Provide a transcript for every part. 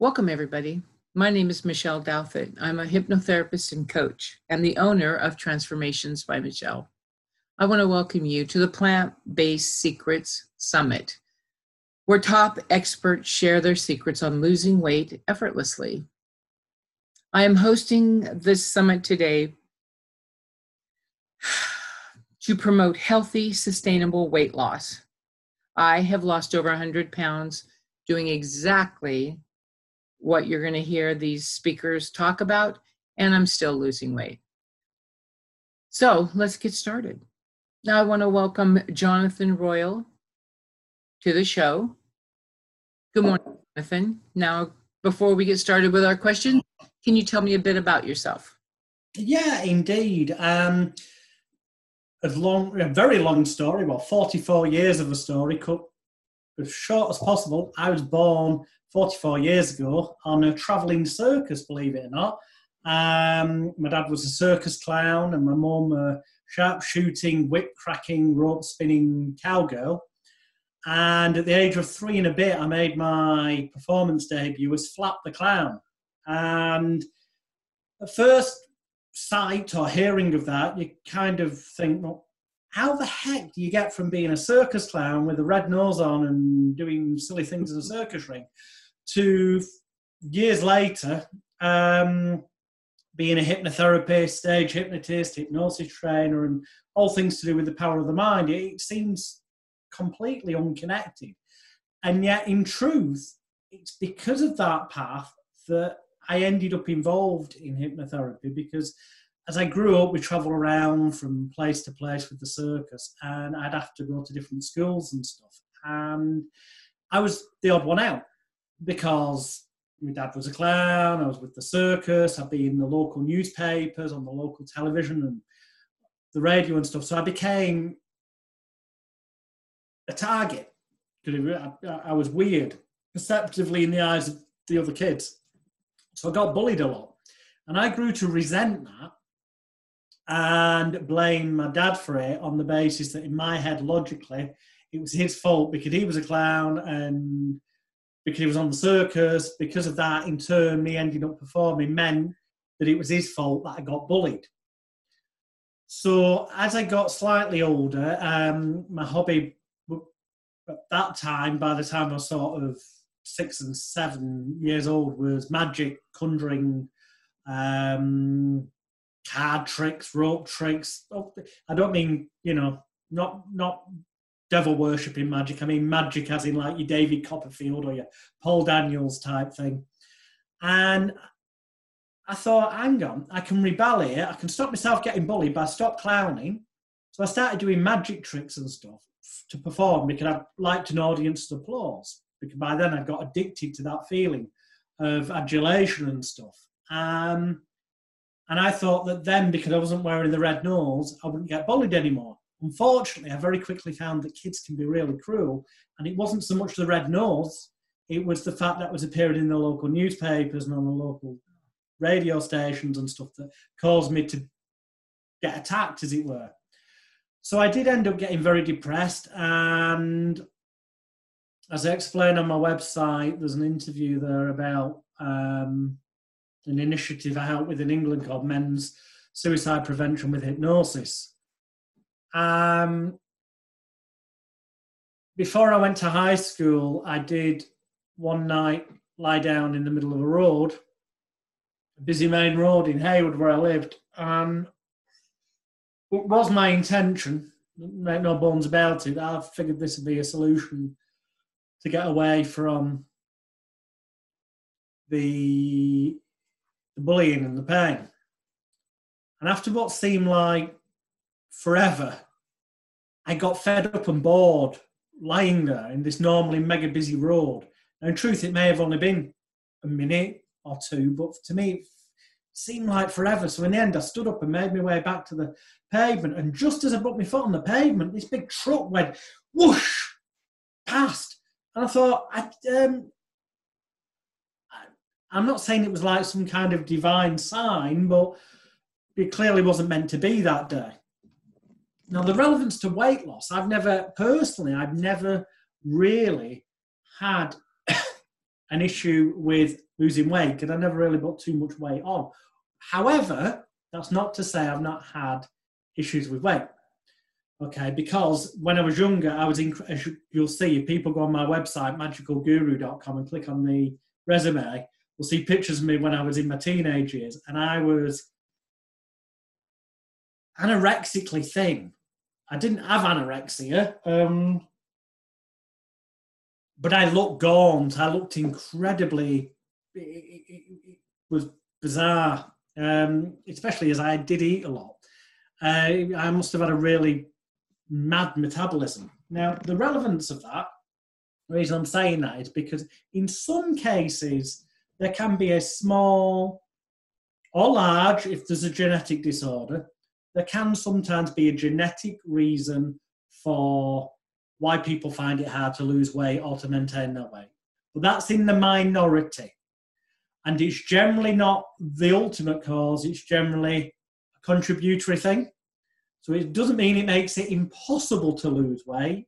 Welcome, everybody. My name is Michelle Douthit. I'm a hypnotherapist and coach and the owner of Transformations by Michelle. I want to welcome you to the Plant Based Secrets Summit, where top experts share their secrets on losing weight effortlessly. I am hosting this summit today to promote healthy, sustainable weight loss. I have lost over 100 pounds doing exactly what you're going to hear these speakers talk about, and I'm still losing weight. So let's get started. Now, I want to welcome Jonathan Royle to the show. Good morning, Jonathan. Now, before we get started with our questions, can you tell me a bit about yourself? Yeah, indeed. Um, a long, a very long story. Well, forty-four years of a story cut as short as possible. I was born 44 years ago on a travelling circus, believe it or not. Um, my dad was a circus clown, and my mum a sharp shooting, whip cracking, rope spinning cowgirl. And at the age of three and a bit, I made my performance debut as Flap the Clown. And at first sight or hearing of that, you kind of think, well, how the heck do you get from being a circus clown with a red nose on and doing silly things in a circus ring to years later um, being a hypnotherapist, stage hypnotist, hypnosis trainer, and all things to do with the power of the mind? It seems completely unconnected. And yet, in truth, it's because of that path that I ended up involved in hypnotherapy because as I grew up, we travel around from place to place with the circus, and I'd have to go to different schools and stuff. And I was the odd one out because my dad was a clown, I was with the circus, I'd be in the local newspapers, on the local television, and the radio and stuff. So I became a target. I was weird, perceptively in the eyes of the other kids. So I got bullied a lot. And I grew to resent that and blame my dad for it on the basis that in my head, logically, it was his fault because he was a clown and because he was on the circus. Because of that, in turn, me ending up performing meant that it was his fault that I got bullied. So as I got slightly older, um, my hobby at that time, by the time I was sort of six and seven years old, was magic, conjuring, um, card tricks, rope tricks. I don't mean you know not not devil worshipping magic. I mean magic as in like your David Copperfield or your Paul Daniels type thing. And I thought, hang on, I can rebel here. I can stop myself getting bullied by stop clowning. So I started doing magic tricks and stuff to perform because I liked an audience's applause. Because by then I got addicted to that feeling of adulation and stuff. Um, and I thought that then, because I wasn't wearing the red nose, I wouldn't get bullied anymore. Unfortunately, I very quickly found that kids can be really cruel. And it wasn't so much the red nose, it was the fact that was appearing in the local newspapers and on the local radio stations and stuff that caused me to get attacked, as it were. So I did end up getting very depressed. And as I explained on my website, there's an interview there about um, an initiative I help with in England called Men's Suicide Prevention with Hypnosis. Um, before I went to high school, I did one night lie down in the middle of a road, a busy main road in Heywood where I lived. And it was my intention, make no bones about it, I figured this would be a solution to get away from the the bullying and the pain. And after what seemed like forever, I got fed up and bored lying there in this normally mega busy road. And in truth, it may have only been a minute or two, but to me, it seemed like forever. So in the end, I stood up and made my way back to the pavement. And just as I put my foot on the pavement, this big truck went whoosh past. And I thought, I, um, I'm not saying it was like some kind of divine sign, but it clearly wasn't meant to be that day. Now, the relevance to weight loss, I've never personally, I've never really had an issue with losing weight because I never really put too much weight on. However, that's not to say I've not had issues with weight. Okay, because when I was younger, I was, in, as you'll see, if people go on my website, magicalguru.com, and click on the resume, we'll see pictures of me when I was in my teenage years, and I was anorexically thin. I didn't have anorexia, um, but I looked gaunt. I looked incredibly. It, it, it was bizarre, um, especially as I did eat a lot. Uh, I must have had a really mad metabolism. Now, the relevance of that, the reason I'm saying that is because in some cases there can be a small or large, if there's a genetic disorder, there can sometimes be a genetic reason for why people find it hard to lose weight or to maintain their weight. But that's in the minority. And it's generally not the ultimate cause, it's generally a contributory thing. So it doesn't mean it makes it impossible to lose weight.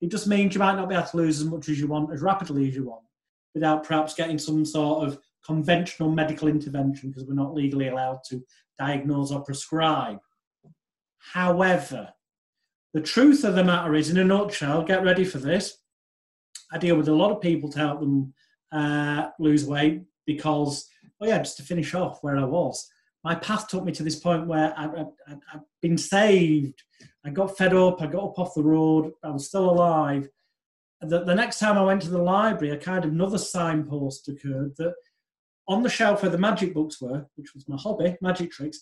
It just means you might not be able to lose as much as you want, as rapidly as you want, without perhaps getting some sort of conventional medical intervention because we're not legally allowed to diagnose or prescribe. However, the truth of the matter is, in a nutshell, get ready for this. I deal with a lot of people to help them uh, lose weight because, well, yeah, just to finish off where I was, my path took me to this point where I, have been saved. I got fed up. I got up off the road. I was still alive. The, the next time I went to the library, a kind of another signpost occurred that on the shelf where the magic books were, which was my hobby, magic tricks,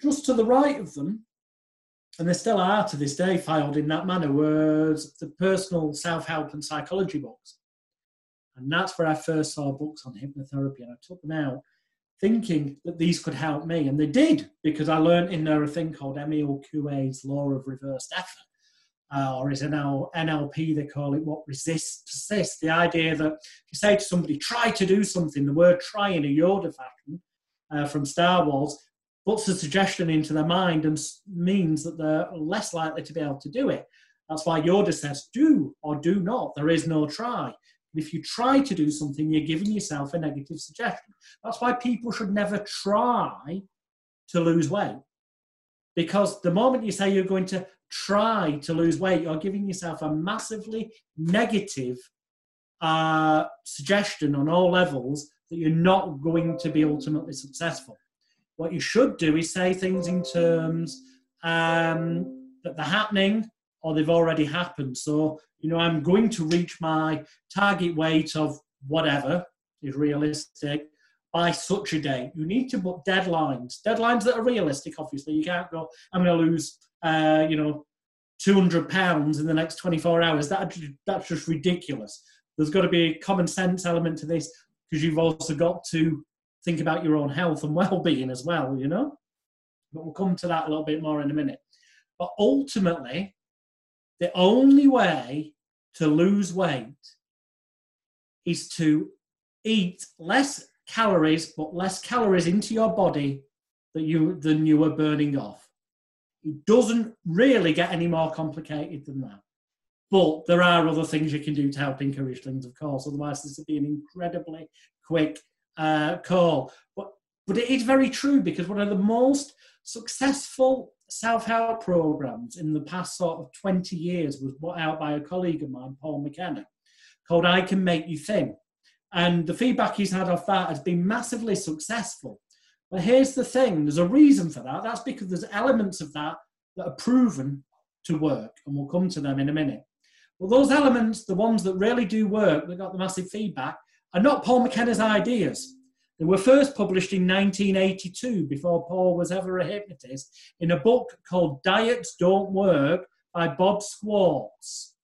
just to the right of them and they still are to this day filed in that manner, was the personal self help and psychology books. And that's where I first saw books on hypnotherapy, and I took them out thinking that these could help me. And they did, because I learned in there a thing called Emile Coué's law of reversed effort. Uh, or is it now NLP, they call it what resists persists. The idea that if you say to somebody, try to do something, the word try in a Yoda fashion uh, from Star Wars puts a suggestion into their mind and means that they're less likely to be able to do it. That's why Yoda says, do or do not. There is no try. If you try to do something, you're giving yourself a negative suggestion. That's why people should never try to lose weight. Because the moment you say you're going to try to lose weight, you're giving yourself a massively negative uh, suggestion on all levels that you're not going to be ultimately successful. What you should do is say things in terms um, that they're happening or they've already happened. So, you know, I'm going to reach my target weight of whatever is realistic by such a date. You need to put deadlines, deadlines that are realistic, obviously. You can't go, I'm going to lose, uh, you know, 200 pounds in the next 24 hours. That, that's just ridiculous. There's got to be a common sense element to this because you've also got to think about your own health and well-being as well you know? But we'll come to that a little bit more in a minute. But ultimately the only way to lose weight is to eat less calories but less calories into your body that you than you were burning off. It doesn't really get any more complicated than that. But there are other things you can do to help encourage things of course. Otherwise this would be an incredibly quick uh, call. But, but it is very true because one of the most successful self-help programs in the past sort of 20 years was put out by a colleague of mine, Paul McKenna, called I Can Make You Thin. And the feedback he's had off that has been massively successful. But here's the thing there's a reason for that. That's because there's elements of that that are proven to work, and we'll come to them in a minute. Well, those elements, the ones that really do work, that got the massive feedback, are not Paul McKenna's ideas. They were first published in 1982, before Paul was ever a hypnotist, in a book called Diets Don't Work by Bob Schwartz.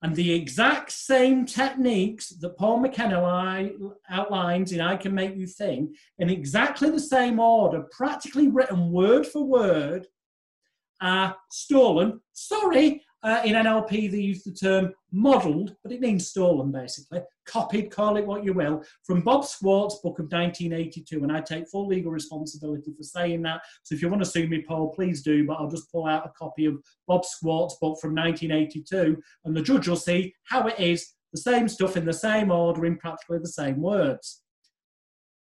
And the exact same techniques that Paul McKenna outlines in I Can Make You Thin, in exactly the same order, practically written word for word, are stolen. Sorry, uh, in NLP, they use the term modelled, but it means stolen basically, copied, call it what you will, from Bob Schwartz's book of 1982. And I take full legal responsibility for saying that. So if you want to sue me, Paul, please do, but I'll just pull out a copy of Bob Schwartz's book from 1982, and the judge will see how it is the same stuff in the same order in practically the same words.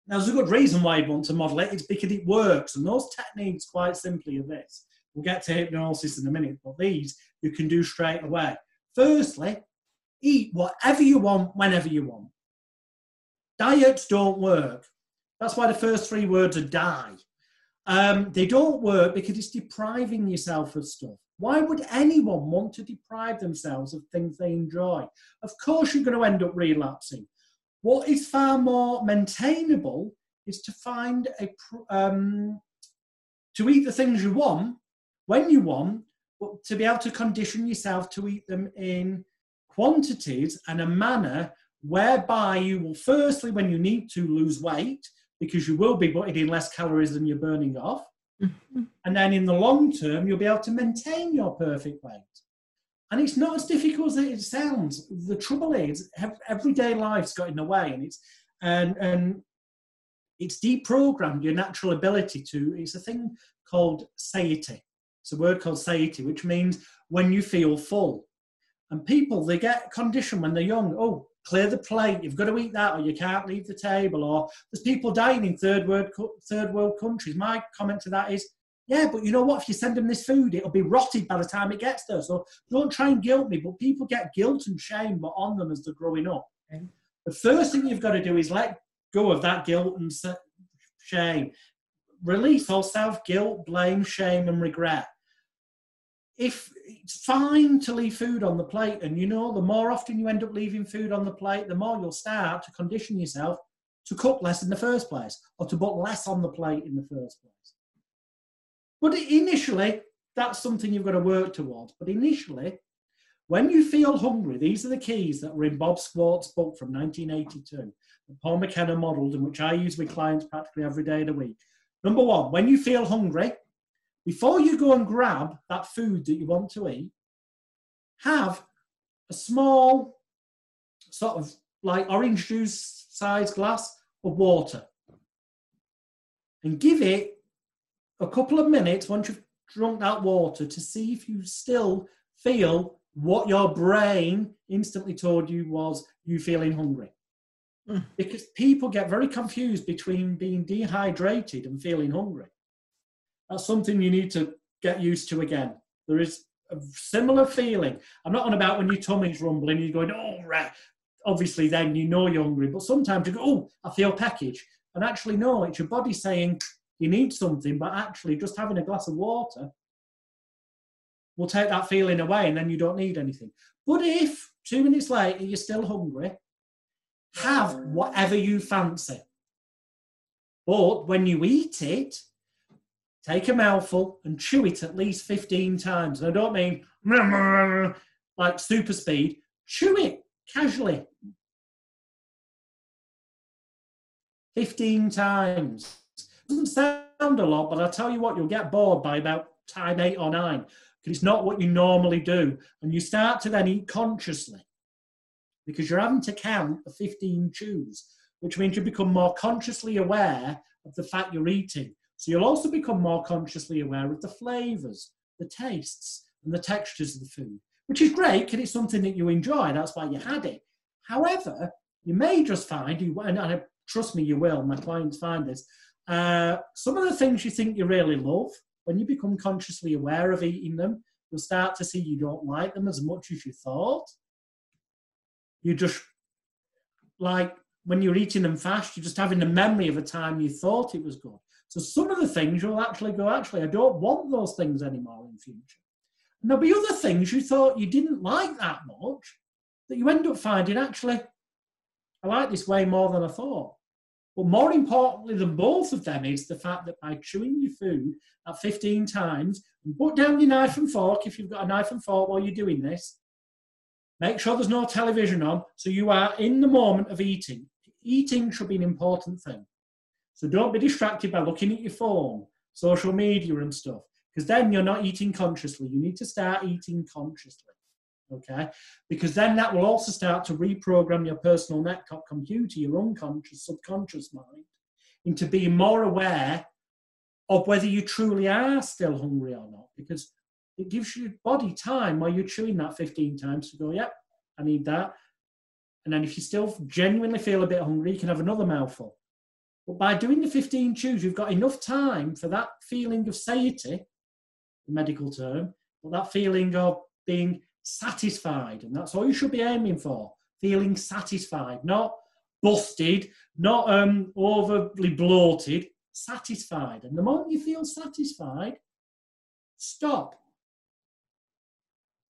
Now, there's a good reason why you'd want to model it. It's because it works. And those techniques, quite simply, are this. We'll get to hypnosis in a minute, but these you can do straight away. Firstly, eat whatever you want whenever you want. Diets don't work. That's why the first three words are die. Um, they don't work because it's depriving yourself of stuff. Why would anyone want to deprive themselves of things they enjoy? Of course, you're going to end up relapsing. What is far more maintainable is to find a um, to eat the things you want when you want, but to be able to condition yourself to eat them in quantities and a manner whereby you will firstly, when you need to lose weight, because you will be eating less calories than you're burning off. Mm-hmm. And then in the long term, you'll be able to maintain your perfect weight. And it's not as difficult as it sounds. The trouble is, everyday life's got in the way, and it's and and it's deprogrammed your natural ability to. It's a thing called satiety. It's a word called satiety, which means when you feel full. And people they get conditioned when they're young. Oh, clear the plate. You've got to eat that, or you can't leave the table. Or there's people dying in third world third world countries. My comment to that is, yeah, but you know what? If you send them this food, it'll be rotted by the time it gets there. So don't try and guilt me. But people get guilt and shame on them as they're growing up. Okay? The first thing you've got to do is let go of that guilt and shame. Release all self guilt, blame, shame, and regret if it's fine to leave food on the plate, and you know, the more often you end up leaving food on the plate, the more you'll start to condition yourself to cook less in the first place or to put less on the plate in the first place. But initially, that's something you've got to work towards. But initially, when you feel hungry, these are the keys that were in Bob Schwartz's book from 1982 that Paul McKenna modelled and which I use with clients practically every day of the week. Number one, when you feel hungry, before you go and grab that food that you want to eat, have a small, sort of like orange juice size glass of water and give it a couple of minutes once you've drunk that water to see if you still feel what your brain instantly told you was you feeling hungry. Mm. Because people get very confused between being dehydrated and feeling hungry. That's something you need to get used to again. There is a similar feeling. I'm not on about when your tummy's rumbling, you're going, oh, right. Obviously, then you know you're hungry, but sometimes you go, oh, I feel package. And actually, no, it's your body saying you need something, but actually, just having a glass of water will take that feeling away and then you don't need anything. But if two minutes later you're still hungry, have whatever you fancy. But when you eat it, take a mouthful and chew it at least 15 times. And I don't mean like super speed, chew it casually. 15 times. Doesn't sound a lot, but I'll tell you what, you'll get bored by about time eight or nine because it's not what you normally do. And you start to then eat consciously because you're having to count the 15 chews, which means you become more consciously aware of the fact you're eating. So you'll also become more consciously aware of the flavors, the tastes, and the textures of the food, which is great because it's something that you enjoy. That's why you had it. However, you may just find, you, and, and trust me, you will, my clients find this, uh, some of the things you think you really love, when you become consciously aware of eating them, you'll start to see you don't like them as much as you thought. You just, like when you're eating them fast, you're just having the memory of a time you thought it was good. So some of the things you'll actually go, actually, I don't want those things anymore in future. And there'll be other things you thought you didn't like that much that you end up finding actually, I like this way more than I thought. But more importantly than both of them is the fact that by chewing your food at 15 times, and put down your knife and fork if you've got a knife and fork while you're doing this. Make sure there's no television on, so you are in the moment of eating. Eating should be an important thing. So don't be distracted by looking at your phone, social media, and stuff, because then you're not eating consciously. You need to start eating consciously, okay? Because then that will also start to reprogram your personal network computer, your unconscious, subconscious mind, into being more aware of whether you truly are still hungry or not, because it gives your body time while you're chewing that 15 times to go, yep, I need that. And then if you still genuinely feel a bit hungry, you can have another mouthful. But by doing the 15 chews, you've got enough time for that feeling of satiety, the medical term, but that feeling of being satisfied. And that's all you should be aiming for feeling satisfied, not busted, not um, overly bloated, satisfied. And the moment you feel satisfied, stop.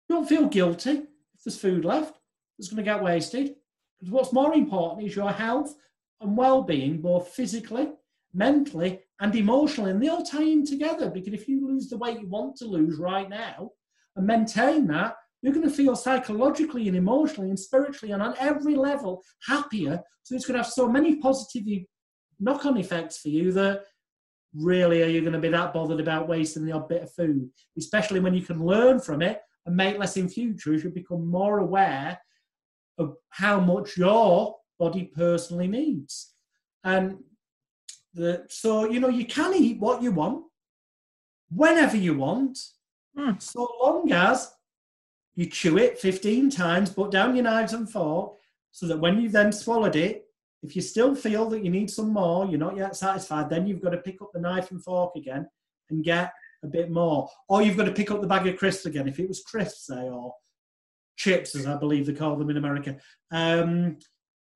Don't feel guilty if there's food left that's going to get wasted. Because what's more important is your health and well-being, both physically, mentally, and emotionally, and they all tie in together. Because if you lose the weight you want to lose right now and maintain that, you're going to feel psychologically and emotionally and spiritually and on every level happier. So it's going to have so many positive knock-on effects for you that really are you going to be that bothered about wasting the odd bit of food, especially when you can learn from it and make less in future as you become more aware of how much your body personally needs. And the, so, you know, you can eat what you want, whenever you want, mm. so long as you chew it 15 times, put down your knives and fork, so that when you've then swallowed it, if you still feel that you need some more, you're not yet satisfied, then you've got to pick up the knife and fork again and get a bit more. Or you've got to pick up the bag of crisps again. If it was crisps, say, or chips, as I believe they call them in America, um,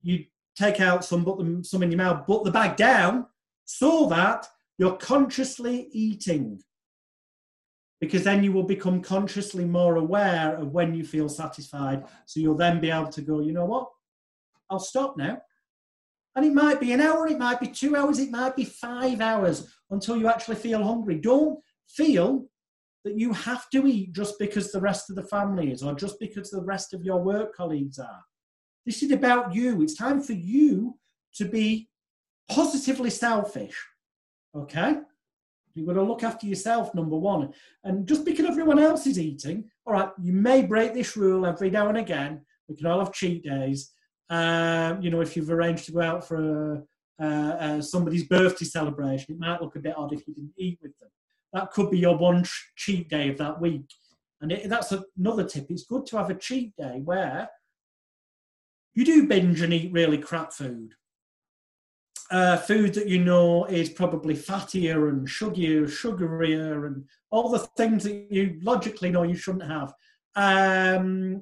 you take out some, put them some in your mouth, put the bag down so that you're consciously eating. Because then you will become consciously more aware of when you feel satisfied. So you'll then be able to go, you know what? I'll stop now. And it might be an hour, it might be two hours, it might be five hours until you actually feel hungry. Don't feel that you have to eat just because the rest of the family is or just because the rest of your work colleagues are. This is about you. It's time for you to be positively selfish. Okay? You've got to look after yourself, number one. And just because everyone else is eating, all right, you may break this rule every now and again. We can all have cheat days. Um, you know, if you've arranged to go out for a, uh, somebody's birthday celebration, it might look a bit odd if you didn't eat with them that could be your one cheat day of that week. And it, that's another tip. It's good to have a cheat day where you do binge and eat really crap food. Uh, food that you know is probably fattier and sugarier, sugarier, and all the things that you logically know you shouldn't have. Um,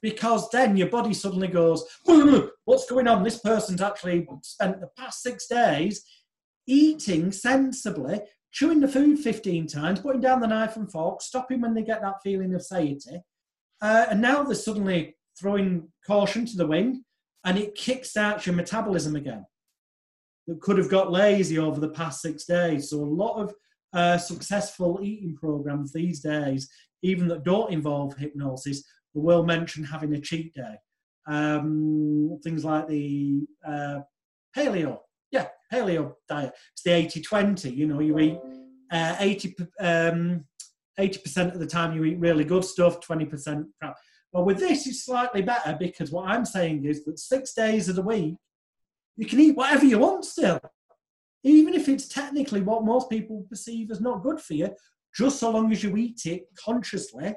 because then your body suddenly goes, What's going on? This person's actually spent the past six days eating sensibly chewing the food 15 times, putting down the knife and fork, stopping when they get that feeling of satiety. Uh, and now they're suddenly throwing caution to the wind and it kickstarts your metabolism again. That could have got lazy over the past six days. So, a lot of uh, successful eating programs these days, even that don't involve hypnosis, will mention having a cheat day. Um, things like the uh, paleo paleo diet. It's the 80 20. You know, you eat uh, 80, um, 80% of the time you eat really good stuff, 20% crap. Well, with this, it's slightly better because what I'm saying is that six days of the week, you can eat whatever you want still. Even if it's technically what most people perceive as not good for you, just so long as you eat it consciously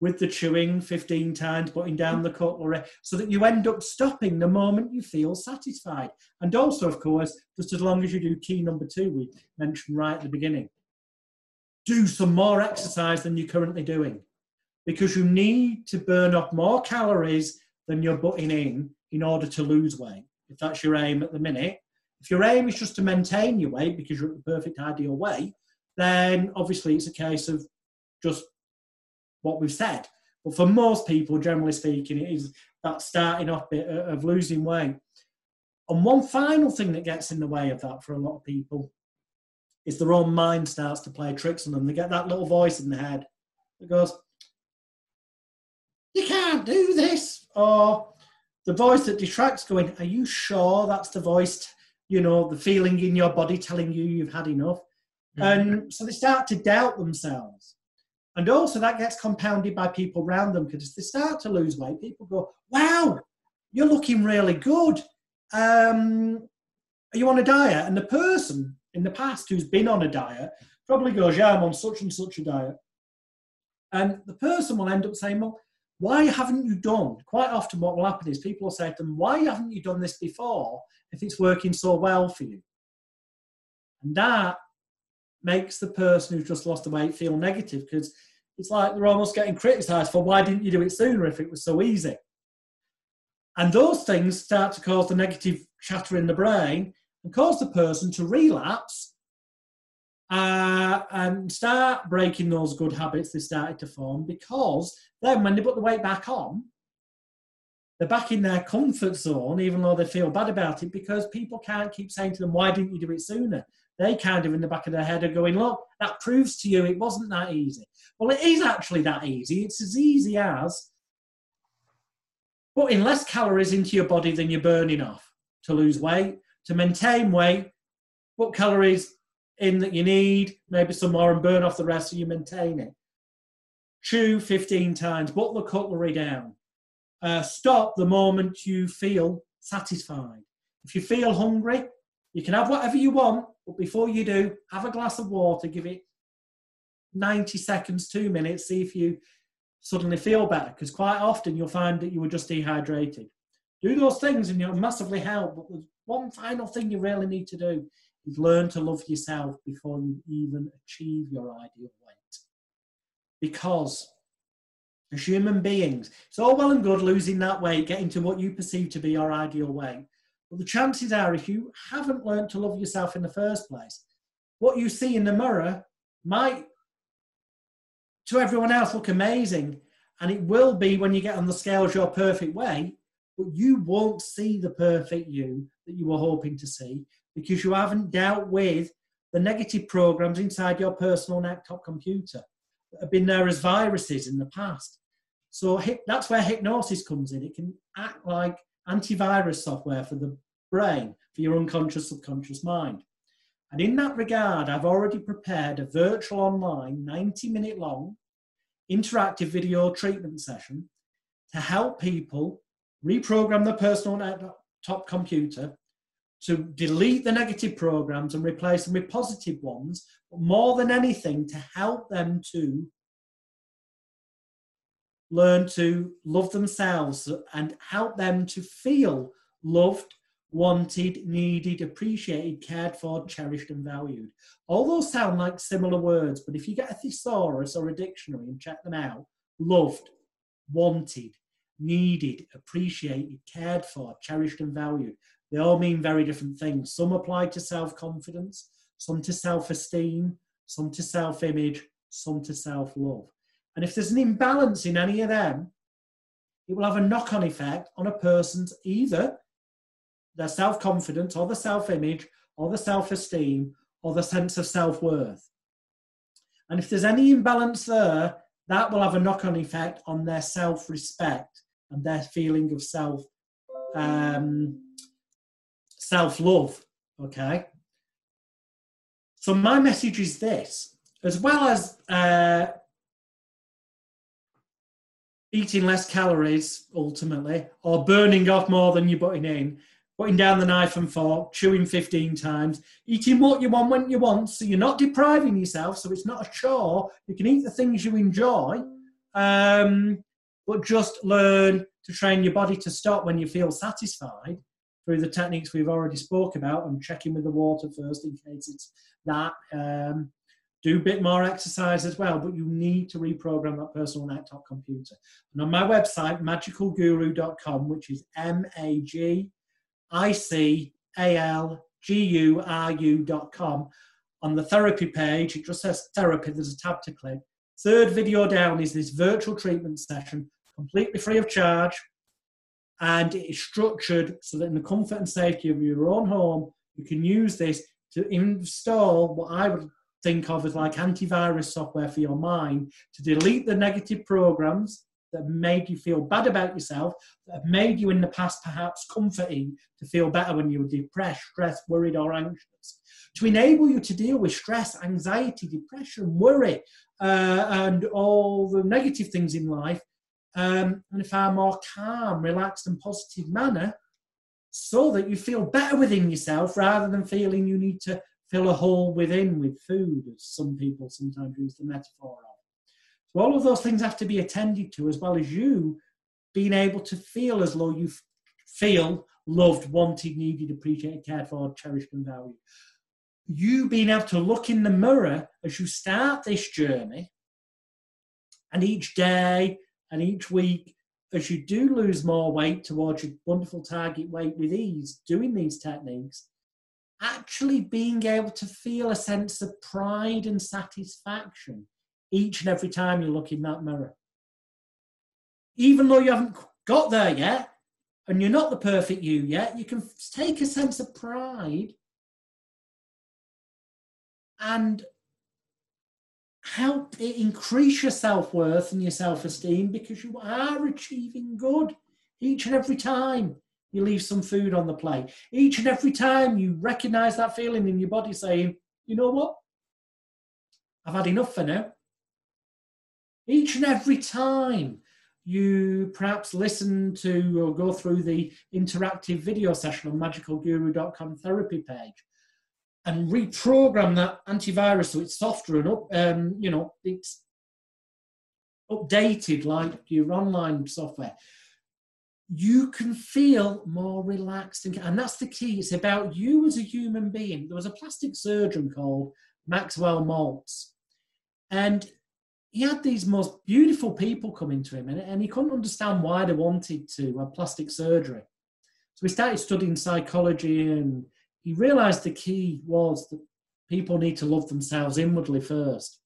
with the chewing 15 times, putting down the cutlery, so that you end up stopping the moment you feel satisfied. And also, of course, just as long as you do key number two, we mentioned right at the beginning, do some more exercise than you're currently doing because you need to burn off more calories than you're putting in in order to lose weight. If that's your aim at the minute, if your aim is just to maintain your weight because you're at the perfect ideal weight, then obviously it's a case of just what we've said. But for most people, generally speaking, it is that starting off bit of losing weight. And one final thing that gets in the way of that for a lot of people is their own mind starts to play tricks on them. They get that little voice in their head that goes, You can't do this. Or the voice that detracts going, Are you sure that's the voice, you know, the feeling in your body telling you you've had enough? Mm-hmm. And so they start to doubt themselves. And also that gets compounded by people around them because if they start to lose weight, people go, wow, you're looking really good. Um, are you on a diet? And the person in the past who's been on a diet probably goes, yeah, I'm on such and such a diet. And the person will end up saying, well, why haven't you done? Quite often, what will happen is people will say to them, Why haven't you done this before if it's working so well for you? And that makes the person who's just lost the weight feel negative because it's like they're almost getting criticized for why didn't you do it sooner if it was so easy? And those things start to cause the negative chatter in the brain and cause the person to relapse uh, and start breaking those good habits they started to form because then when they put the weight back on, they're back in their comfort zone, even though they feel bad about it, because people can't keep saying to them, Why didn't you do it sooner? They kind of in the back of their head are going, Look, that proves to you it wasn't that easy. Well, it is actually that easy. It's as easy as putting less calories into your body than you're burning off to lose weight, to maintain weight, put calories in that you need, maybe some more, and burn off the rest so you maintain it. Chew 15 times, put the cutlery down. Uh, stop the moment you feel satisfied. If you feel hungry, you can have whatever you want, but before you do, have a glass of water, give it 90 seconds, two minutes, see if you suddenly feel better. Because quite often you'll find that you were just dehydrated. Do those things and you'll massively help. But there's one final thing you really need to do is learn to love yourself before you even achieve your ideal weight. Because as human beings, it's all well and good losing that weight, getting to what you perceive to be your ideal weight. But the chances are, if you haven't learned to love yourself in the first place, what you see in the mirror might to everyone else look amazing. And it will be when you get on the scales your perfect weight, but you won't see the perfect you that you were hoping to see because you haven't dealt with the negative programs inside your personal laptop computer that have been there as viruses in the past. So that's where hypnosis comes in. It can act like antivirus software for the brain, for your unconscious, subconscious mind. And in that regard, I've already prepared a virtual online 90 minute long interactive video treatment session to help people reprogram their personal laptop computer to delete the negative programs and replace them with positive ones, but more than anything, to help them to learn to love themselves and help them to feel loved, wanted, needed, appreciated, cared for, cherished, and valued. All those sound like similar words, but if you get a thesaurus or a dictionary and check them out, loved, wanted, needed, appreciated, cared for, cherished, and valued, they all mean very different things. Some apply to self confidence, some to self esteem, some to self image, some to self love. And if there's an imbalance in any of them, it will have a knock on effect on a person's either their self confidence or the self image or the self esteem or the sense of self worth. And if there's any imbalance there, that will have a knock on effect on their self respect and their feeling of self um, self love. Okay. So my message is this: as well as uh, eating less calories, ultimately, or burning off more than you're putting in, putting down the knife and fork, chewing 15 times, eating what you want when you want, so you're not depriving yourself, so it's not a chore. You can eat the things you enjoy, um, but just learn to train your body to stop when you feel satisfied through the techniques we've already spoke about and checking with the water first in case it's that. Um, do a bit more exercise as well, but you need to reprogram that personal laptop computer. And on my website, magicalguru.com, which is M A G I C A L G U R U.com. On the therapy page, it just says therapy, there's a tab to click. Third video down is this virtual treatment session, completely free of charge. And it is structured so that in the comfort and safety of your own home, you can use this to install what I would think of as like antivirus software for your mind to delete the negative programs that made you feel bad about yourself, that made you in the past perhaps comforting to feel better when you were depressed, stressed, worried, or anxious, to enable you to deal with stress, anxiety, depression, worry, uh, and all the negative things in life um, in a far more calm, relaxed, and positive manner so that you feel better within yourself rather than feeling you need to fill a hole within with food, as some people sometimes use the metaphor of. So all of those things have to be attended to, as well as you being able to feel as though you feel loved, wanted, needed, appreciated, cared for, cherished, and valued. You being able to look in the mirror as you start this journey, and each day and each week, as you do lose more weight towards your wonderful target weight with ease, doing these techniques, actually being able to feel a sense of pride and satisfaction each and every time you look in that mirror. Even though you haven't got there yet, and you're not the perfect you yet, you can take a sense of pride and help it increase your self worth and your self esteem because you are achieving good each and every time you leave some food on the plate. Each and every time you recognize that feeling in your body saying, you know what? I've had enough for now. Each and every time you perhaps listen to or go through the interactive video session on magicalguru.com therapy page and reprogram that antivirus so it's softer and up, um, you know, it's updated like your online software you can feel more relaxed and, and that's the key it's about you as a human being. There was a plastic surgeon called maxwell maltz and he had these most beautiful people coming to him and, and he couldn't understand why they wanted to have plastic surgery. So he started studying psychology and he realized the key was that people need to love themselves inwardly first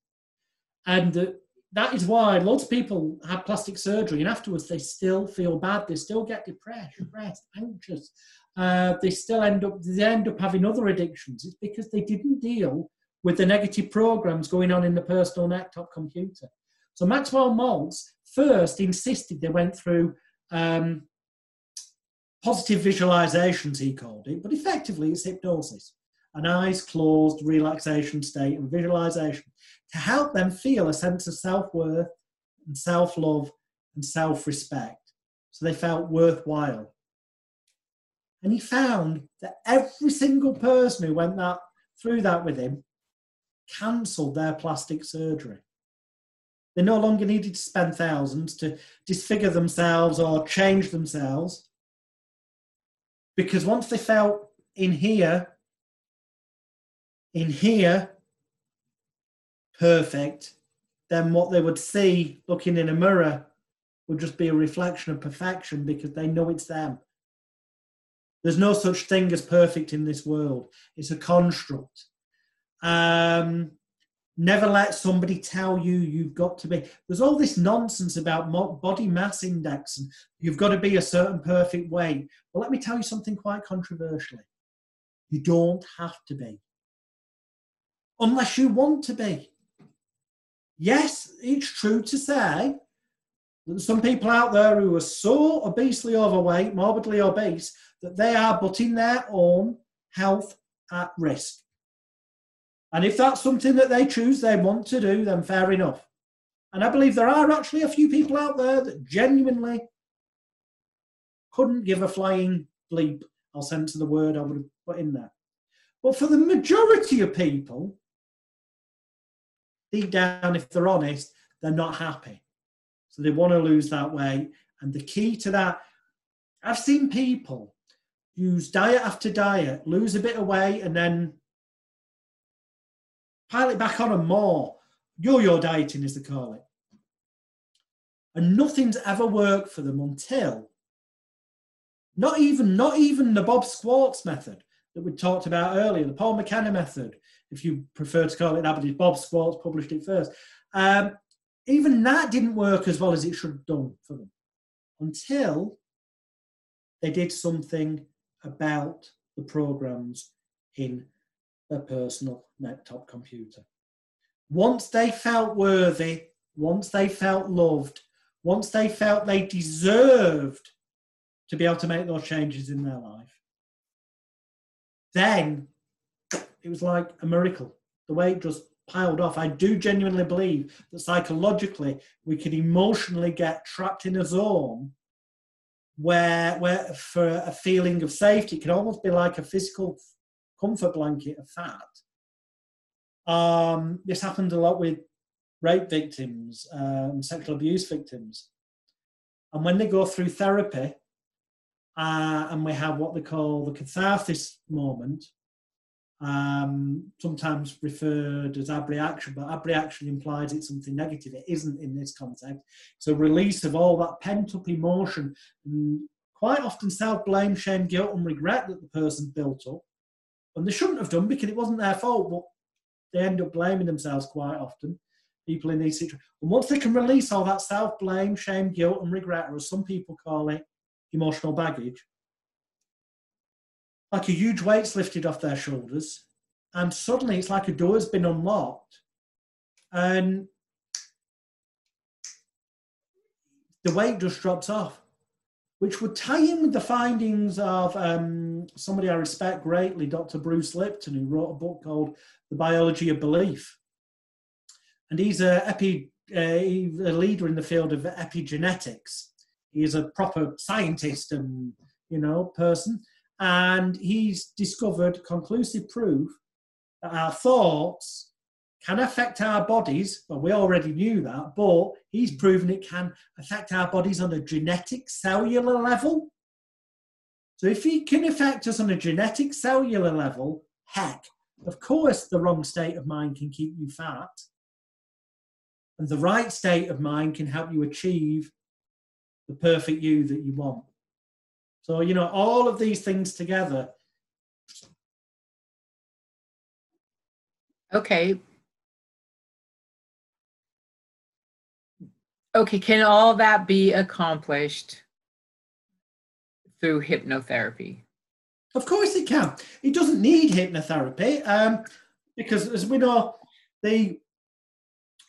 and that that is why lots of people have plastic surgery and afterwards they still feel bad. They still get depressed, anxious. Uh, they still end up they end up having other addictions. It's because they didn't deal with the negative programs going on in the personal laptop computer. So Maxwell Maltz first insisted they went through um, positive visualizations, he called it, but effectively it's hypnosis an eyes closed relaxation state and visualization to help them feel a sense of self worth and self love and self respect. So they felt worthwhile. And he found that every single person who went that through that with him cancelled their plastic surgery. They no longer needed to spend thousands to disfigure themselves or change themselves. Because once they felt in here in here perfect, then what they would see looking in a mirror would just be a reflection of perfection because they know it's them. There's no such thing as perfect in this world. It's a construct. Um, never let somebody tell you you've got to be. There's all this nonsense about body mass index and you've got to be a certain perfect weight. Well, let me tell you something quite controversially. You don't have to be unless you want to be. Yes, it's true to say that some people out there who are so obesely overweight, morbidly obese, that they are putting their own health at risk. And if that's something that they choose they want to do, then fair enough. And I believe there are actually a few people out there that genuinely couldn't give a flying bleep. I'll censor the word I would have put in there. But for the majority of people, deep down, if they're honest, they're not happy. So they want to lose that weight. And the key to that, I've seen people use diet after diet, lose a bit of weight, and then pile it back on and more. Yo yo dieting, as they call it. And nothing's ever worked for them until not even not even the Bob Schwartz method that we talked about earlier, the Paul McKenna method, if you prefer to call it that, but Bob Schwartz published it first. Um, even that didn't work as well as it should have done for them until they did something about the programs in their personal laptop computer. Once they felt worthy, once they felt loved, once they felt they deserved to be able to make those changes in their life, then it was like a miracle. The way it just piled off. I do genuinely believe that psychologically we could emotionally get trapped in a zone where, where for a feeling of safety, it can almost be like a physical comfort blanket of fat. Um, this happened a lot with rape victims, um, sexual abuse victims. And when they go through therapy, uh, and we have what they call the catharsis moment, um, sometimes referred as abreaction, but abreaction implies it's something negative. It isn't in this context. It's a release of all that pent up emotion and quite often self blame, shame, guilt, and regret that the person built up. And they shouldn't have done because it wasn't their fault, but they end up blaming themselves quite often. People in these situations. And once they can release all that self blame, shame, guilt, and regret, or as some people call it, emotional baggage, like a huge weight's lifted off their shoulders, and suddenly it's like a door's been unlocked, and the weight just drops off, which would tie in with the findings of um, somebody I respect greatly, Dr. Bruce Lipton, who wrote a book called The Biology of Belief. And he's a, epi, uh, a leader in the field of epigenetics. He's a proper scientist and you know person and he's discovered conclusive proof that our thoughts can affect our bodies. Well, we already knew that, but he's proven it can affect our bodies on a genetic cellular level. So if he can affect us on a genetic cellular level, heck, of course the wrong state of mind can keep you fat. And the right state of mind can help you achieve the perfect you that you want. So, you know, all of these things together. Okay. Okay, can all that be accomplished through hypnotherapy? Of course it can. It doesn't need hypnotherapy um, because, as we know, the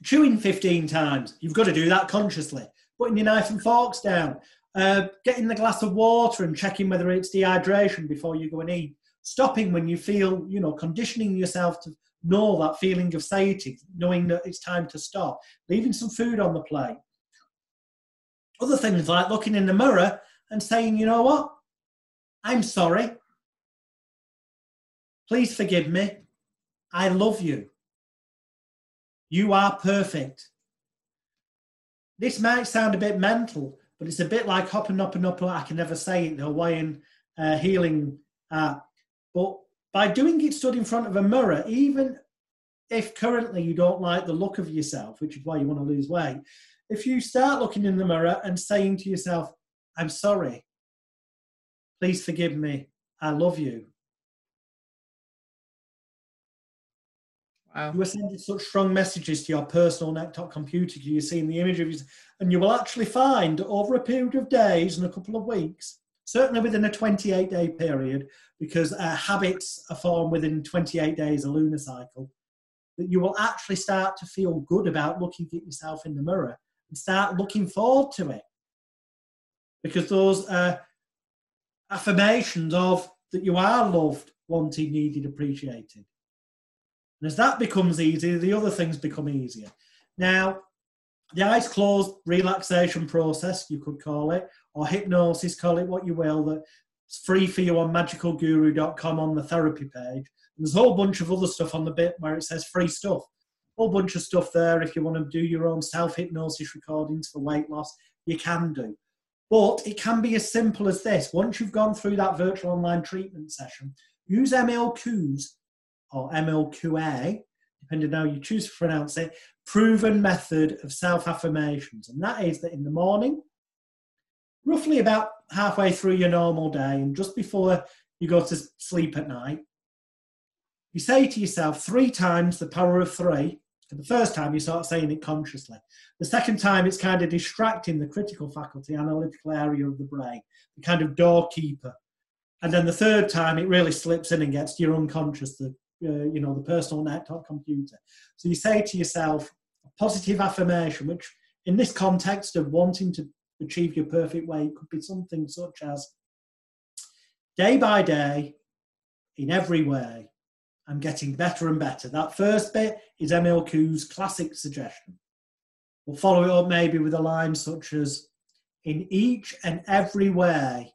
chewing 15 times, you've got to do that consciously. Putting your knife and forks down, uh, getting the glass of water and checking whether it's dehydration before you go and eat. Stopping when you feel, you know, conditioning yourself to know that feeling of satiety, knowing that it's time to stop. Leaving some food on the plate. Other things like looking in the mirror and saying, you know what? I'm sorry. Please forgive me. I love you. You are perfect. This might sound a bit mental, but it's a bit like hopping up and up. I can never say it. Hawaiian uh, healing, but by doing it stood in front of a mirror, even if currently you don't like the look of yourself, which is why you want to lose weight, if you start looking in the mirror and saying to yourself, "I'm sorry," please forgive me, I love you, Wow. You are sending such strong messages to your personal laptop computer. You're seeing the image of you, and you will actually find over a period of days and a couple of weeks, certainly within a 28 day period, because uh, habits are formed within 28 days, a lunar cycle, that you will actually start to feel good about looking at yourself in the mirror and start looking forward to it. Because those uh, affirmations of that you are loved, wanted, needed, appreciated and as that becomes easier, the other things become easier. Now, the eyes closed relaxation process, you could call it, or hypnosis, call it what you will, that's free for you on magicalguru.com on the therapy page. And there's a whole bunch of other stuff on the bit where it says free stuff. A whole bunch of stuff there if you want to do your own self hypnosis recordings for weight loss, you can do. But it can be as simple as this. Once you've gone through that virtual online treatment session, use Émile Coué's or MLQA, depending on how you choose to pronounce it, proven method of self affirmations. And that is that in the morning, roughly about halfway through your normal day and just before you go to sleep at night, you say to yourself three times the power of three. For the first time, you start saying it consciously. The second time, it's kind of distracting the critical faculty, analytical area of the brain, the kind of doorkeeper. And then the third time, it really slips in and gets to your unconscious, the uh, you know, the personal network computer. So you say to yourself a positive affirmation, which in this context of wanting to achieve your perfect weight could be something such as day by day, in every way, I'm getting better and better. That first bit is Émile Coué's classic suggestion. We'll follow it up maybe with a line such as, in each and every way,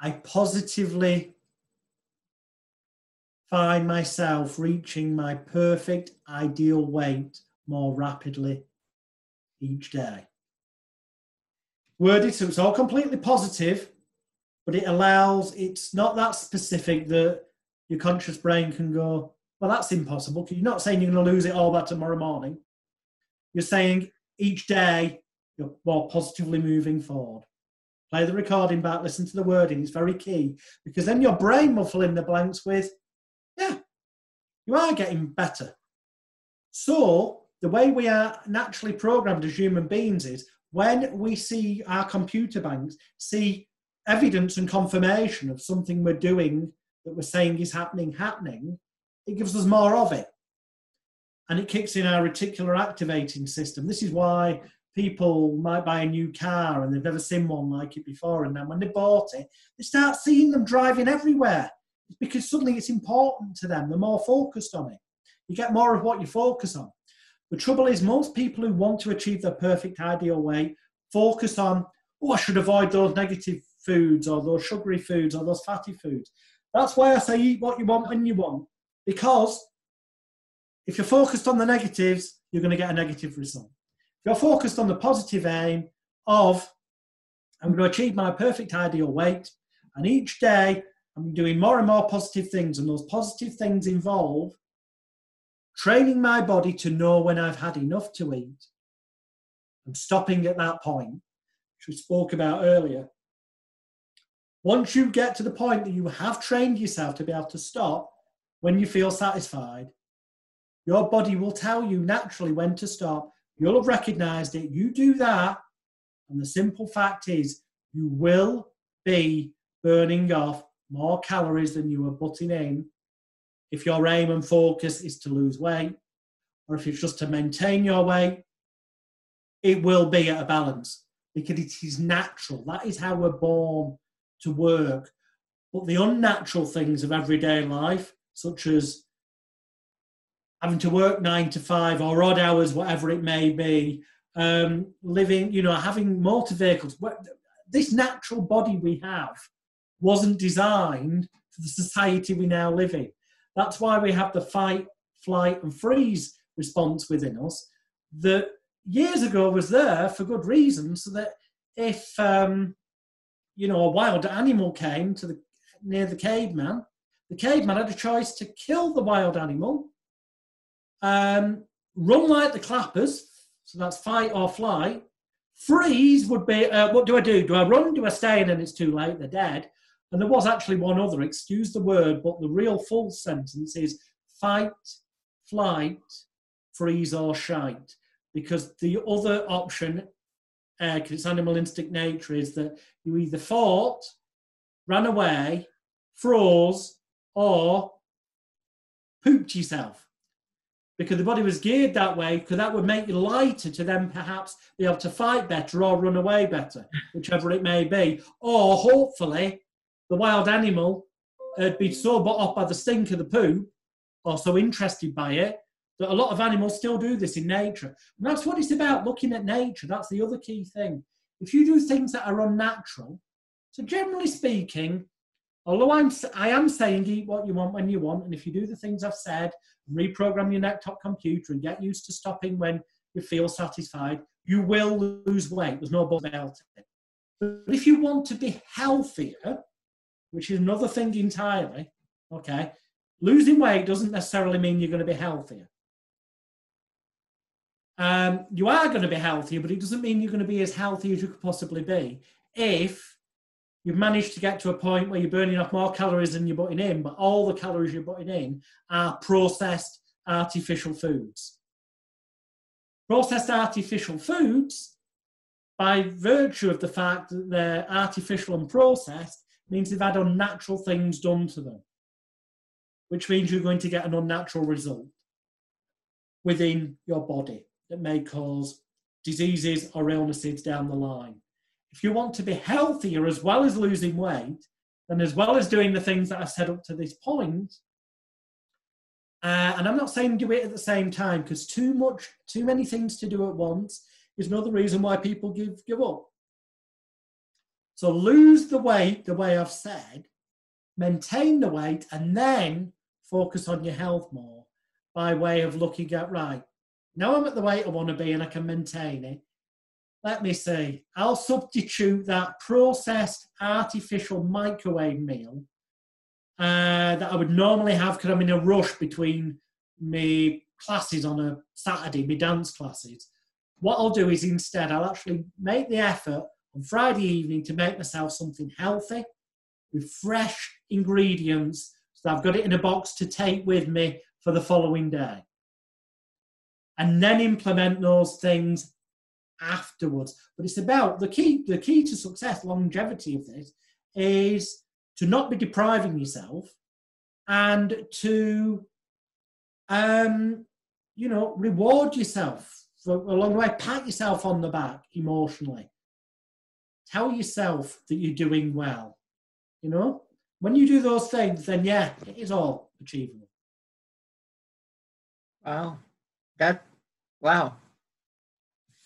I positively find myself reaching my perfect ideal weight more rapidly each day. Worded so it's all completely positive, but it allows, it's not that specific that your conscious brain can go, well, that's impossible. because You're not saying you're going to lose it all by tomorrow morning. You're saying each day you're more positively moving forward. Play the recording back, listen to the wording. It's very key because then your brain will fill in the blanks with, yeah, you are getting better. So, the way we are naturally programmed as human beings is when we see our computer banks, see evidence and confirmation of something we're doing that we're saying is happening, happening, it gives us more of it. And it kicks in our reticular activating system. This is why people might buy a new car and they've never seen one like it before. And then when they bought it, they start seeing them driving everywhere. Because suddenly it's important to them. They're more focused on it. You get more of what you focus on. The trouble is, most people who want to achieve their perfect ideal weight focus on, oh, I should avoid those negative foods or those sugary foods or those fatty foods. That's why I say eat what you want when you want. Because if you're focused on the negatives, you're going to get a negative result. If you're focused on the positive aim of, I'm going to achieve my perfect ideal weight, and each day I'm doing more and more positive things, and those positive things involve training my body to know when I've had enough to eat and stopping at that point, which we spoke about earlier. Once you get to the point that you have trained yourself to be able to stop when you feel satisfied, your body will tell you naturally when to stop. You'll have recognized it. You do that, and the simple fact is, you will be burning off more calories than you are putting in if your aim and focus is to lose weight, or if it's just to maintain your weight, it will be at a balance because it is natural. That is how we're born to work. But the unnatural things of everyday life, such as having to work nine to five or odd hours, whatever it may be, um, living, you know, having motor vehicles, this natural body we have wasn't designed for the society we now live in. That's why we have the fight, flight, and freeze response within us that years ago was there for good reason, so that if um, you know a wild animal came to the near the caveman, the caveman had a choice to kill the wild animal, um, run like the clappers, so that's fight or flight. Freeze would be uh, what do I do? Do I run? Do I stay? And then it's too late, they're dead. And there was actually one other, excuse the word, but the real full sentence is fight, flight, freeze, or shite. Because the other option, because uh, it's animal instinct nature, is that you either fought, ran away, froze, or pooped yourself. Because the body was geared that way, because that would make you lighter to then perhaps be able to fight better or run away better, whichever it may be. Or hopefully the wild animal had been so bought off by the stink of the poo or so interested by it that a lot of animals still do this in nature. And that's what it's about, looking at nature. That's the other key thing. If you do things that are unnatural, so generally speaking, although I'm, I am saying eat what you want when you want, and if you do the things I've said, reprogram your laptop computer and get used to stopping when you feel satisfied, you will lose weight. There's no doubt about it. But if you want to be healthier, which is another thing entirely. Okay, losing weight doesn't necessarily mean you're going to be healthier. Um, you are going to be healthier, but it doesn't mean you're going to be as healthy as you could possibly be if you've managed to get to a point where you're burning off more calories than you're putting in, but all the calories you're putting in are processed artificial foods. Processed artificial foods, by virtue of the fact that they're artificial and processed, means they've had unnatural things done to them, which means you're going to get an unnatural result within your body that may cause diseases or illnesses down the line. If you want to be healthier as well as losing weight, and as well as doing the things that I've said up to this point, uh, and I'm not saying do it at the same time because too much, too many things to do at once is another reason why people give give up. So lose the weight the way I've said, maintain the weight, and then focus on your health more by way of looking at right. Now I'm at the weight I want to be and I can maintain it. Let me see. I'll substitute that processed artificial microwave meal uh, that I would normally have because I'm in a rush between my classes on a Saturday, my dance classes. What I'll do is instead, I'll actually make the effort on Friday evening to make myself something healthy with fresh ingredients so I've got it in a box to take with me for the following day. And then implement those things afterwards. But it's about the key, the key to success, longevity of this is to not be depriving yourself and to um, you know, reward yourself for along the way, pat yourself on the back emotionally. Tell yourself that you're doing well. You know, when you do those things, then yeah, it is all achievable. Wow. That, wow.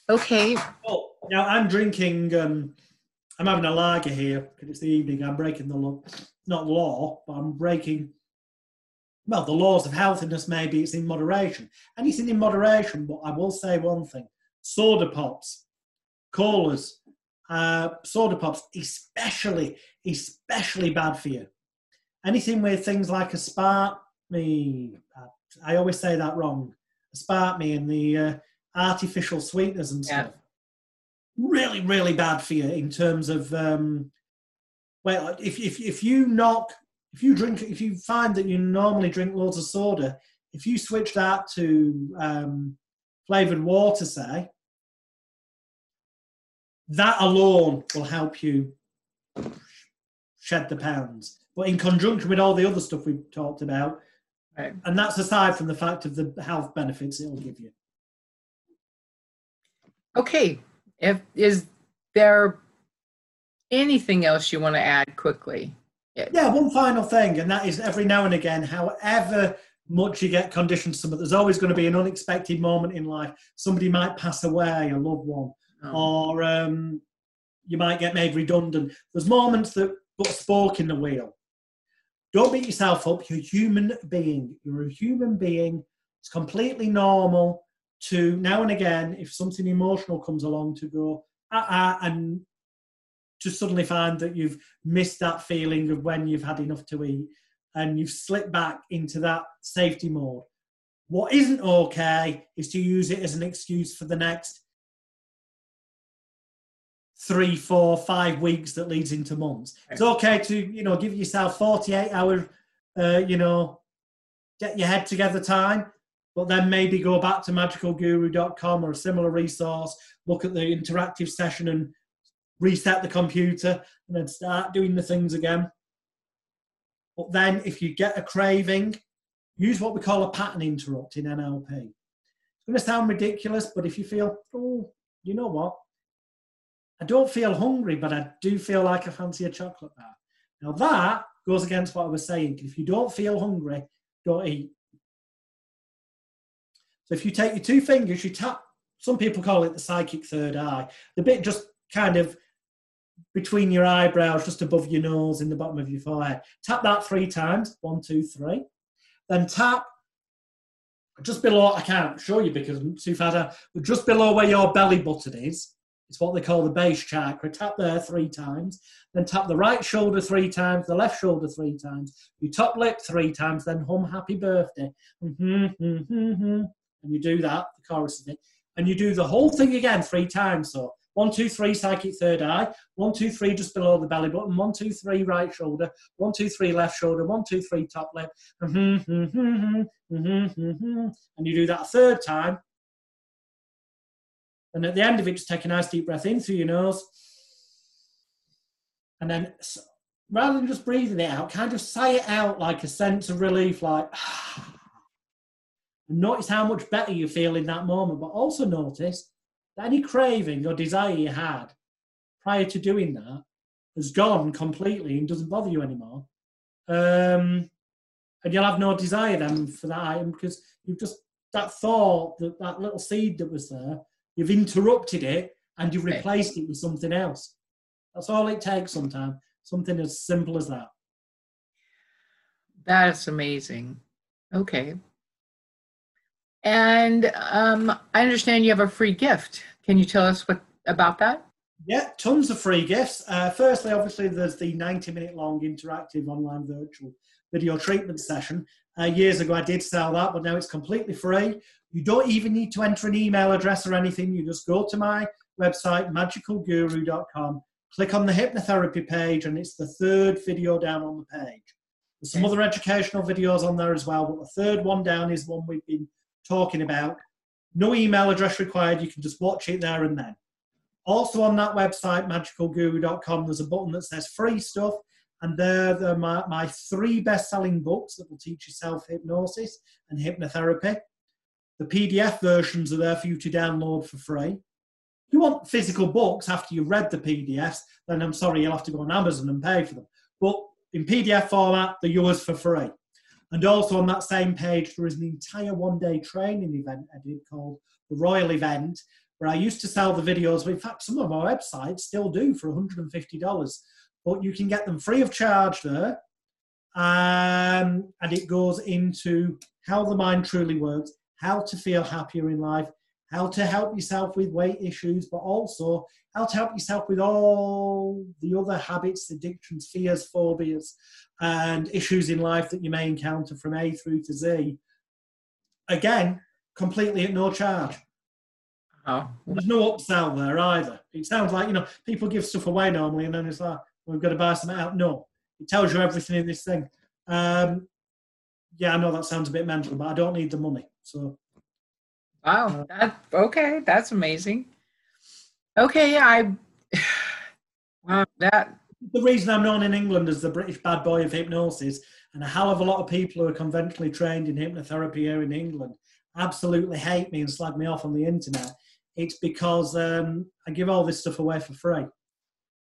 Okay. Oh, now I'm drinking, um, I'm having a lager here because it's the evening. I'm breaking the law, not law, but I'm breaking well, the laws of healthiness maybe it's in moderation. Anything in moderation, but I will say one thing soda pops, colas, uh, soda pops, especially, especially bad for you. Anything with things like aspartame, me, I always say that wrong, aspartame and the uh, artificial sweeteners and stuff. Yeah. Really, really bad for you in terms of, um, well, if, if, if you knock if you drink, if you find that you normally drink loads of soda, if you switch that to um, flavored water, say, that alone will help you shed the pounds. But in conjunction with all the other stuff we've talked about, right. and that's aside from the fact of the health benefits it will give you. Okay, if is there anything else you want to add quickly? Yeah. yeah, one final thing, and that is every now and again, however much you get conditioned to there's always going to be an unexpected moment in life. Somebody might pass away, a loved one, oh. or um, you might get made redundant. There's moments that put a spoke in the wheel. Don't beat yourself up. You're a human being. You're a human being. It's completely normal to now and again, if something emotional comes along, to go, ah, ah, and to suddenly find that you've missed that feeling of when you've had enough to eat and you've slipped back into that safety mode. What isn't okay is to use it as an excuse for the next three, four, five weeks that leads into months. It's okay to, you know, give yourself 48 hour, uh, you know, get your head together time, but then maybe go back to magicalguru.com or a similar resource, look at the interactive session and reset the computer, and then start doing the things again. But then, if you get a craving, use what we call a pattern interrupt in NLP. It's going to sound ridiculous, but if you feel, oh, you know what? I don't feel hungry, but I do feel like I fancy a chocolate bar. Now, that goes against what I was saying. If you don't feel hungry, don't eat. So if you take your two fingers, you tap, some people call it the psychic third eye, the bit just kind of between your eyebrows, just above your nose, in the bottom of your forehead. Tap that three times. One, two, three. Then tap just below. I can't show you because I'm too fat. But just below where your belly button is, it's what they call the base chakra. Tap there three times. Then tap the right shoulder three times, the left shoulder three times, your top lip three times. Then hum happy birthday. Mm-hmm, mm-hmm, mm-hmm. And you do that, the chorus of it. And you do the whole thing again three times. So one, two, three, psychic third eye. One, two, three, just below the belly button. One, two, three, right shoulder. One, two, three, left shoulder. One, two, three, top lip. and you do that a third time. And at the end of it, just take a nice deep breath in through your nose. And then rather than just breathing it out, kind of sigh it out like a sense of relief, like, and notice how much better you feel in that moment. But also notice that any craving or desire you had prior to doing that has gone completely and doesn't bother you anymore. Um, and you'll have no desire then for that item because you've just that thought that that little seed that was there, you've interrupted it and you've replaced it with something else. That's all it takes sometimes. Something as simple as that. That is amazing. Okay. And um, I understand you have a free gift. Can you tell us what about that? Yeah, tons of free gifts. Uh, firstly, obviously, there's the 90 minute long interactive online virtual video treatment session. Uh, years ago, I did sell that, but now it's completely free. You don't even need to enter an email address or anything. You just go to my website, magicalguru.com, click on the hypnotherapy page, and it's the third video down on the page. There's some other educational videos on there as well, but the third one down is one we've been talking about. No email address required. You can just watch it there and then. Also on that website, magicalguru.com, there's a button that says free stuff. And there are my, my three best selling books that will teach you self hypnosis and hypnotherapy. The PDF versions are there for you to download for free. If you want physical books after you've read the PDFs, then I'm sorry, you'll have to go on Amazon and pay for them. But in PDF format, they're yours for free. And also on that same page, there is an entire one day training event I did called the Royle Event, where I used to sell the videos. In fact, some of our websites still do for $150, but you can get them free of charge there. Um, and it goes into how the mind truly works, how to feel happier in life, how to help yourself with weight issues, but also how to help yourself with all the other habits, addictions, fears, phobias, and issues in life that you may encounter from A through to Z. Again, completely at no charge. Oh, There's no upsell there either. It sounds like, you know, people give stuff away normally and then it's like, we've got to buy something out. No, it tells you everything in this thing. Um, yeah, I know that sounds a bit mental, but I don't need the money. So, wow. That, okay, that's amazing. Okay, yeah, I. Wow, that. the reason I'm known in England as the British bad boy of hypnosis, and a hell of a lot of people who are conventionally trained in hypnotherapy here in England absolutely hate me and slag me off on the internet, it's because um, I give all this stuff away for free.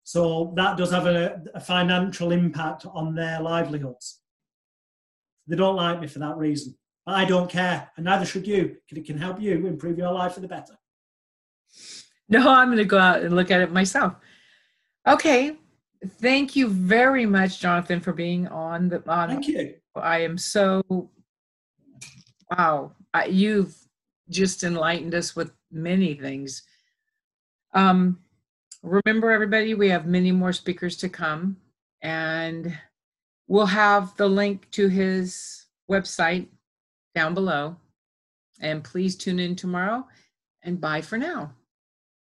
So that does have a, a financial impact on their livelihoods. They don't like me for that reason. I don't care, and neither should you, because it can help you improve your life for the better. No, I'm going to go out and look at it myself. Okay. Thank you very much, Jonathan, for being on the. On, Thank you. I am so. Wow, I, you've just enlightened us with many things. Um, remember, everybody, we have many more speakers to come, and we'll have the link to his website down below. And please tune in tomorrow, and bye for now.